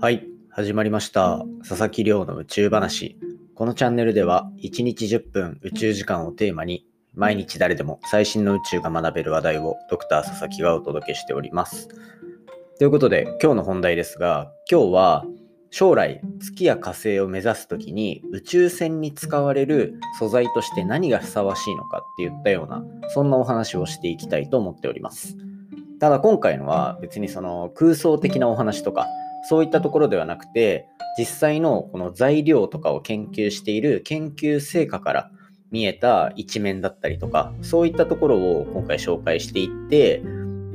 はい、始まりました。佐々木亮の宇宙話。このチャンネルでは、1日10分宇宙時間をテーマに、毎日誰でも最新の宇宙が学べる話題をドクター佐々木がお届けしております。ということで、今日の本題ですが、今日は将来月や火星を目指すときに宇宙船に使われる素材として何がふさわしいのかっていったような、そんなお話をしていきたいと思っております。ただ今回のは別にその空想的なお話とかそういったところではなくて実際のこの材料とかを研究している研究成果から見えた一面だったりとかそういったところを今回紹介していって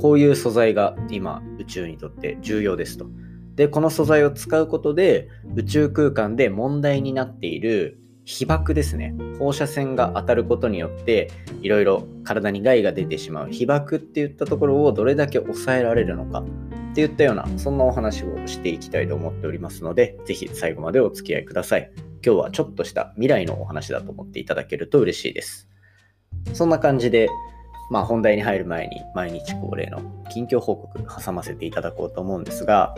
こういう素材が今宇宙にとって重要ですと。でこの素材を使うことで宇宙空間で問題になっている被爆ですね放射線が当たることによっていろいろ体に害が出てしまう被爆っていったところをどれだけ抑えられるのかっていったようなそんなお話をしていきたいと思っておりますのでぜひ最後までお付き合いください。今日はちょっとした未来のお話だと思っていただけると嬉しいです。そんな感じでまあ本題に入る前に毎日恒例の近況報告挟ませていただこうと思うんですが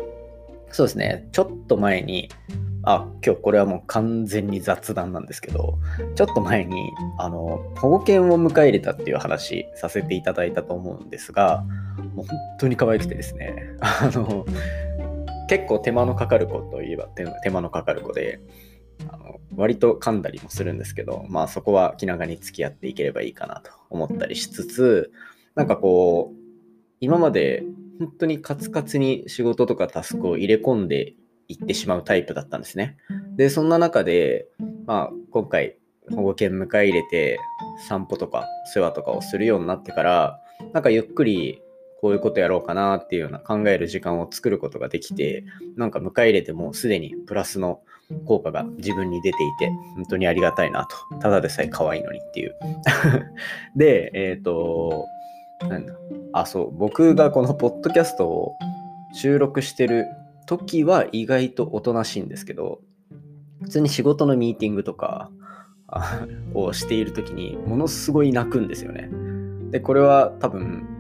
そうですね。ちょっと前にあ、今日これはもう完全に雑談なんですけど、ちょっと前に、あの、保護犬を迎え入れたっていう話させていただいたと思うんですが、もう本当に可愛くてですね、あの、結構手間のかかる子といえば手間のかかる子で、あの割と噛んだりもするんですけど、まあそこは気長に付き合っていければいいかなと思ったりしつつ、なんかこう、今まで本当にカツカツに仕事とかタスクを入れ込んで行ってしまうタイプだったんですね。で、そんな中で、まあ、今回、保護犬迎え入れて、散歩とか世話とかをするようになってから、なんかゆっくりこういうことやろうかなっていうような考える時間を作ることができて、なんか迎え入れてもすでにプラスの効果が自分に出ていて、本当にありがたいなと。ただでさえ可愛いのにっていう。で、えっ、と、なんだ。あ、そう、僕がこのポッドキャストを収録してる時は意外とおとなしいんですけど、普通に仕事のミーティングとかをしている時にものすごい泣くんですよね。で、これは多分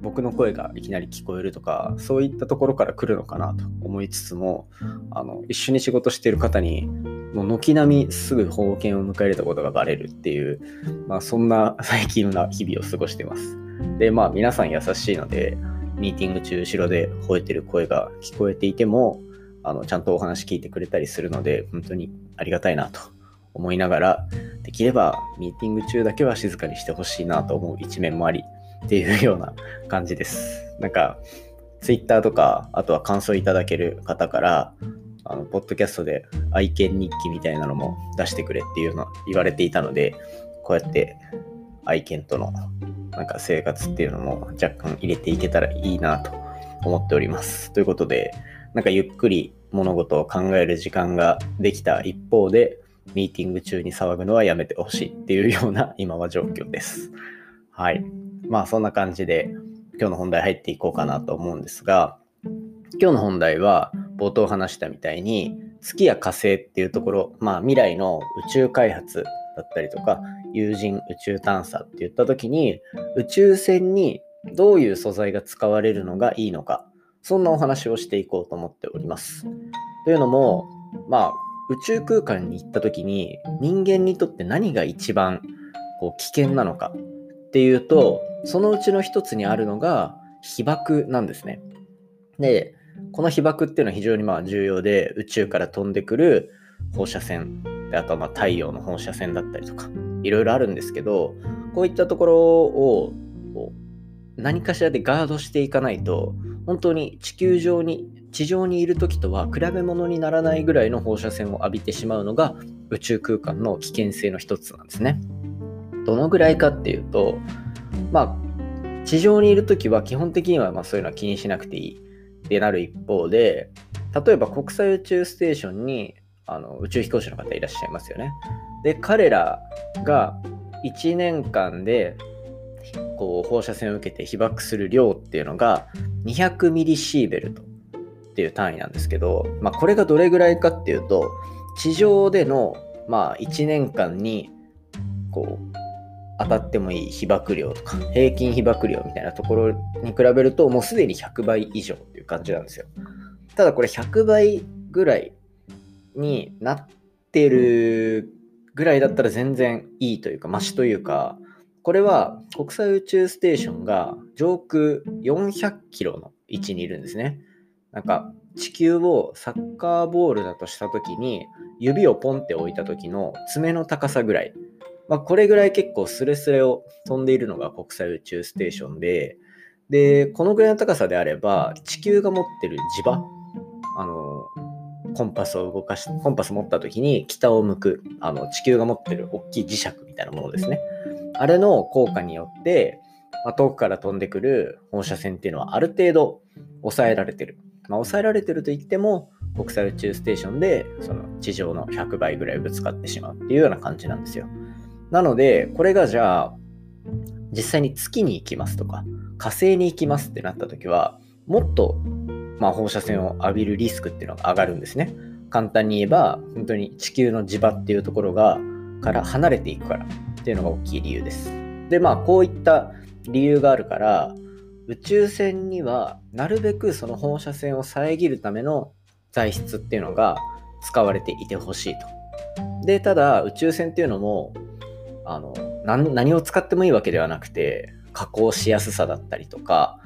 僕の声がいきなり聞こえるとか、そういったところから来るのかなと思いつつも、あの一緒に仕事している方に、もう軒並みすぐ保護犬を迎え入れたことがバレるっていう、まあそんな最近な日々を過ごしています。で、まあ皆さん優しいので、ミーティング中後ろで吠えてる声が聞こえていてもあのちゃんとお話聞いてくれたりするので本当にありがたいなと思いながらできればミーティング中だけは静かにしてほしいなと思う一面もありっていうような感じですなんか Twitter とかあとは感想いただける方からあのポッドキャストで愛犬日記みたいなのも出してくれっていうの言われていたのでこうやって愛犬とのなんか生活っていうのも若干入れていけたらいいなと思っております。ということで、なんかゆっくり物事を考える時間ができた一方で、ミーティング中に騒ぐのはやめてほしいっていうような今は状況です。はい。まあそんな感じで今日の本題入っていこうかなと思うんですが、今日の本題は冒頭話したみたいに月や火星っていうところ、まあ未来の宇宙開発だったりとか有人宇宙探査って言った時に宇宙船にどういう素材が使われるのがいいのかそんなお話をしていこうと思っております。というのもまあ宇宙空間に行った時に人間にとって何が一番こう危険なのかっていうとそのうちの一つにあるのが被爆なんですね。でこの被爆っていうのは非常にまあ重要で宇宙から飛んでくる放射線であとはま太陽の放射線だったりとかいろいろあるんですけどこういったところを何かしらでガードしていかないと本当に地球上に地上にいる時とは比べ物にならないぐらいの放射線を浴びてしまうのが宇宙空間の危険性の一つなんですね。どのぐらいかっていうとまあ地上にいる時は基本的にはまあそういうのは気にしなくていいってなる一方で例えば国際宇宙ステーションにあの宇宙飛行士の方いらっしゃいますよね。で彼らが1年間でこう放射線を受けて被爆する量っていうのが200ミリシーベルトっていう単位なんですけど、まあ、これがどれぐらいかっていうと地上でのまあ1年間にこう当たってもいい被爆量とか平均被爆量みたいなところに比べるともうすでに100倍以上っていう感じなんですよ。ただこれ100倍ぐらいになってるぐらいだったら全然いいというか、マシというか、これは国際宇宙ステーションが上空400キロの位置にいるんですね。なんか地球をサッカーボールだとした時に指をポンって置いた時の爪の高さぐらい。まあ、これぐらい結構スレスレを飛んでいるのが国際宇宙ステーションで、で、このぐらいの高さであれば地球が持ってる磁場、あの、コンパスを動かし、コンパス持った時に北を向く、あの、地球が持ってる大きい磁石みたいなものですね。あれの効果によって、まあ、遠くから飛んでくる放射線っていうのはある程度抑えられてる。まあ、抑えられてると言っても、国際宇宙ステーションでその地上の100倍ぐらいぶつかってしまうっていうような感じなんですよ。なので、これがじゃあ、実際に月に行きますとか、火星に行きますってなった時は、もっとまあ、放射線を浴びるリスクっていうのが上がるんですね。簡単に言えば、本当に地球の磁場っていうところが、から離れていくからっていうのが大きい理由です。で、まあ、こういった理由があるから、宇宙船にはなるべくその放射線を遮るための材質っていうのが使われていてほしいと。で、ただ宇宙船っていうのもあの何を使ってもいいわけではなくて加工しやすさだったりとか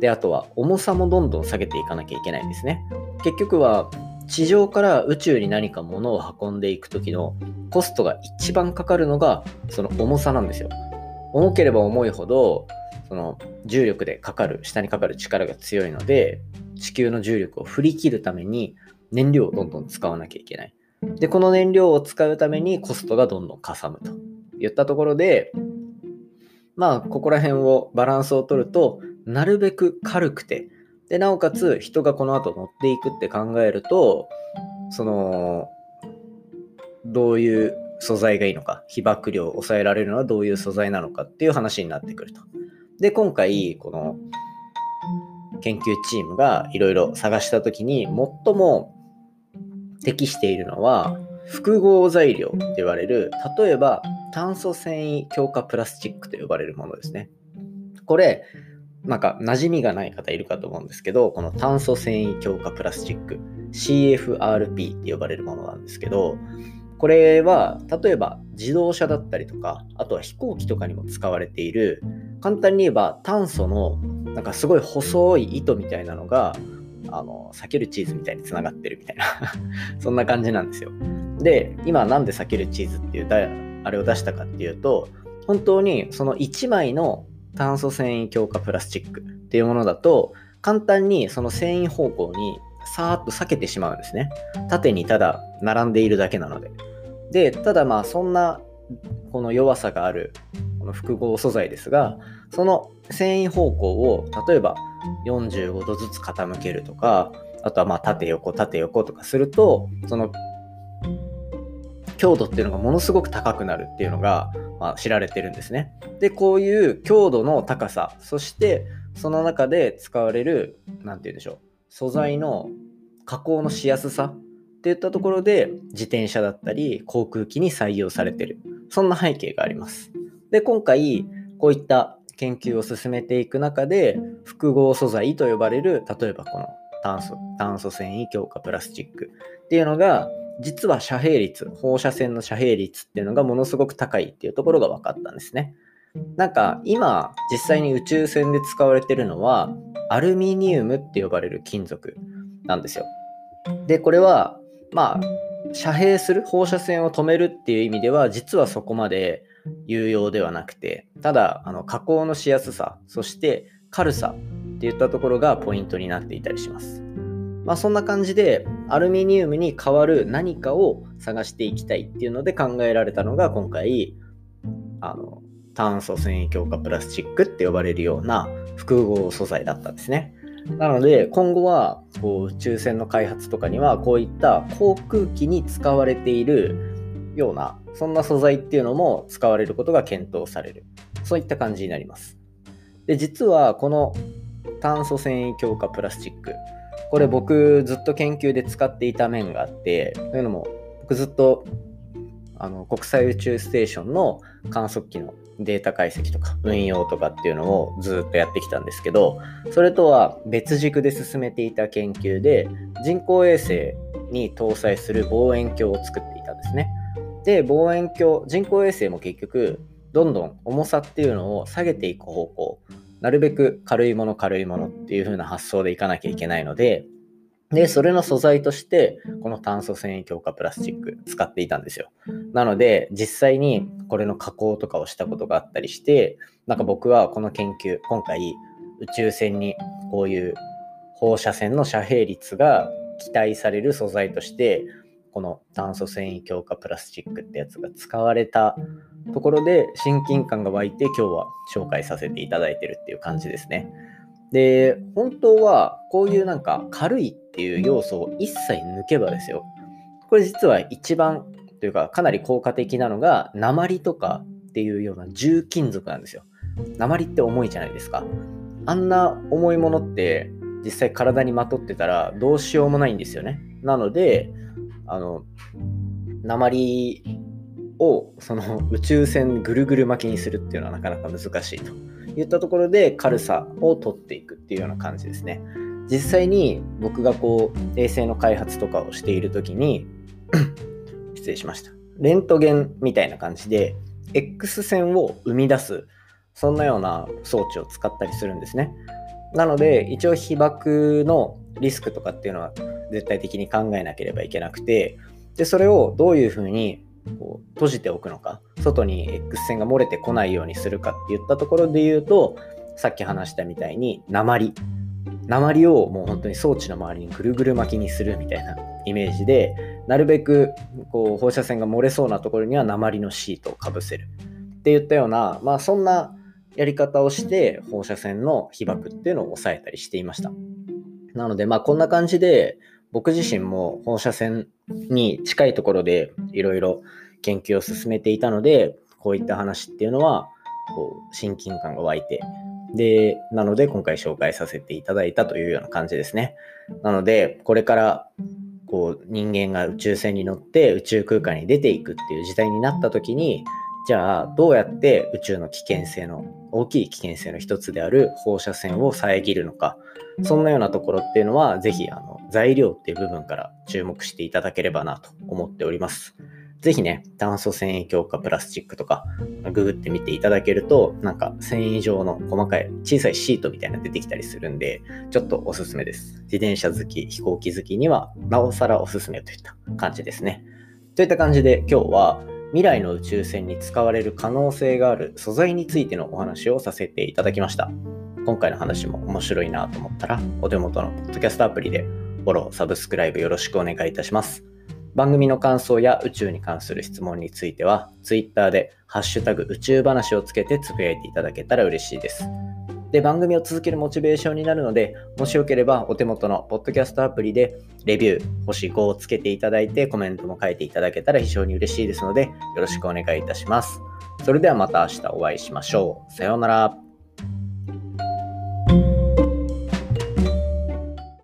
で、あとは重さもどんどん下げていかなきゃいけないんですね。結局は地上から宇宙に何か物を運んでいく時のコストが一番かかるのがその重さなんですよ。重ければ重いほどその重力でかかる下にかかる力が強いので地球の重力を振り切るために燃料をどんどん使わなきゃいけない。でこの燃料を使うためにコストがどんどんかさむといったところでまあここら辺をバランスを取るとなるべく軽くて、で、なおかつ人がこの後乗っていくって考えると、その、どういう素材がいいのか、被爆量を抑えられるのはどういう素材なのかっていう話になってくると。で、今回、この研究チームがいろいろ探した時に最も適しているのは複合材料って言われる例えば炭素繊維強化プラスチックと呼ばれるものですね。これなんか馴染みがない方いるかと思うんですけど、この炭素繊維強化プラスチック、CFRP って呼ばれるものなんですけど、これは例えば自動車だったりとか、あとは飛行機とかにも使われている、簡単に言えば炭素のなんかすごい細い糸みたいなのが、あの、避けるチーズみたいにつながってるみたいな そんな感じなんですよ。で、今なんで避けるチーズっていうあれを出したかっていうと、本当にその1枚の炭素繊維強化プラスチックっていうものだと簡単にその繊維方向にさーっと避けてしまうんですね。縦にただ並んでいるだけなので。で、ただまあそんなこの弱さがあるこの複合素材ですが、その繊維方向を例えば45度ずつ傾けるとか、あとはまあ縦横縦横とかすると、その強度っていうのがものすごく高くなるっていうのが、まあ、知られてるんですね。で、こういう強度の高さ、そしてその中で使われる、何て言うんでしょう、素材の加工のしやすさっていったところで自転車だったり航空機に採用されてる。そんな背景があります。で、今回こういった研究を進めていく中で複合素材と呼ばれる例えばこの炭素炭素繊維強化プラスチックっていうのが実は遮蔽率、放射線の遮蔽率っていうのがものすごく高いっていうところが分かったんですね。なんか今実際に宇宙船で使われてるのはアルミニウムって呼ばれる金属なんですよ。で、これはまあ遮蔽する放射線を止めるっていう意味では実はそこまで有用ではなくてただあの加工のしやすさそして軽さっていったところがポイントになっていたりします。まあ、そんな感じでアルミニウムに代わる何かを探していきたいっていうので考えられたのが今回あの炭素繊維強化プラスチックって呼ばれるような複合素材だったんですね。なので今後はこう宇宙船の開発とかにはこういった航空機に使われているようなそんな素材っていうのも使われることが検討されるそういった感じになります。で実はこの炭素繊維強化プラスチックこれ僕ずっと研究で使っていた面があってというのも僕ずっとあの国際宇宙ステーションの観測機のデータ解析とか運用とかっていうのをずっとやってきたんですけどそれとは別軸で進めていた研究で人工衛星に搭載する望遠鏡を作っていたんですね。で望遠鏡人工衛星も結局どんどん重さっていうのを下げていく方向なるべく軽いもの軽いものっていう風な発想でいかなきゃいけないのでで、それの素材として、この炭素繊維強化プラスチック使っていたんですよ。なので、実際にこれの加工とかをしたことがあったりして、なんか僕はこの研究、今回宇宙船にこういう放射線の遮蔽率が期待される素材として、この炭素繊維強化プラスチックってやつが使われたところで親近感が湧いて今日は紹介させていただいてるっていう感じですね。で、本当はこういうなんか軽いっていう要素を一切抜けばですよ。これ実は一番というかかなり効果的なのが鉛とかっていうような重金属なんですよ。鉛って重いじゃないですか。あんな重いものって実際体にまとってたらどうしようもないんですよね。なので、あの、鉛をその宇宙船ぐるぐる巻きにするっていうのはなかなか難しいといったところで軽さを取っていくっていうような感じですね。実際に僕がこう衛星の開発とかをしている時に 失礼しました。レントゲンみたいな感じで X 線を生み出すそんなような装置を使ったりするんですね。なので一応被爆のリスクとかっていうのは絶対的に考えなければいけなくてでそれをどういうふうにこう閉じておくのか外に X 線が漏れてこないようにするかっていったところで言うとさっき話したみたいに鉛。鉛をもう本当に装置の周りにぐるぐる巻きにするみたいなイメージでなるべくこう放射線が漏れそうなところには鉛のシートをかぶせる。っていったようなまあそんなやり方をして放射線の被曝っていうのを抑えたりしていました。なのでまあこんな感じで僕自身も放射線に近いところでいろいろ研究を進めていたのでこういった話っていうのはこう親近感が湧いてで、なので今回紹介させていただいたというような感じですね。なので、これからこう人間が宇宙船に乗って宇宙空間に出ていくっていう時代になった時に、じゃあどうやって宇宙の危険性の大きい危険性の一つである放射線を遮るのか、そんなようなところっていうのは、ぜひあの材料っていう部分から注目していただければなと思っております。ぜひね、炭素繊維強化プラスチックとか、ググってみていただけると、なんか繊維状の細かい小さいシートみたいなの出てきたりするんで、ちょっとおすすめです。自転車好き、飛行機好きには、なおさらおすすめといった感じですね。といった感じで今日は、未来の宇宙船に使われる可能性がある素材についてのお話をさせていただきました。今回の話も面白いなと思ったら、お手元のポッドキャストアプリでフォロー、サブスクライブよろしくお願いいたします。番組の感想や宇宙に関する質問については、Twitter でハッシュタグ宇宙話をつけてつぶやいていただけたら嬉しいです。で、番組を続けるモチベーションになるので、もしよければお手元のポッドキャストアプリでレビュー、星5をつけていただいてコメントも書いていただけたら非常に嬉しいですので、よろしくお願いいたします。それではまた明日お会いしましょう。さようなら。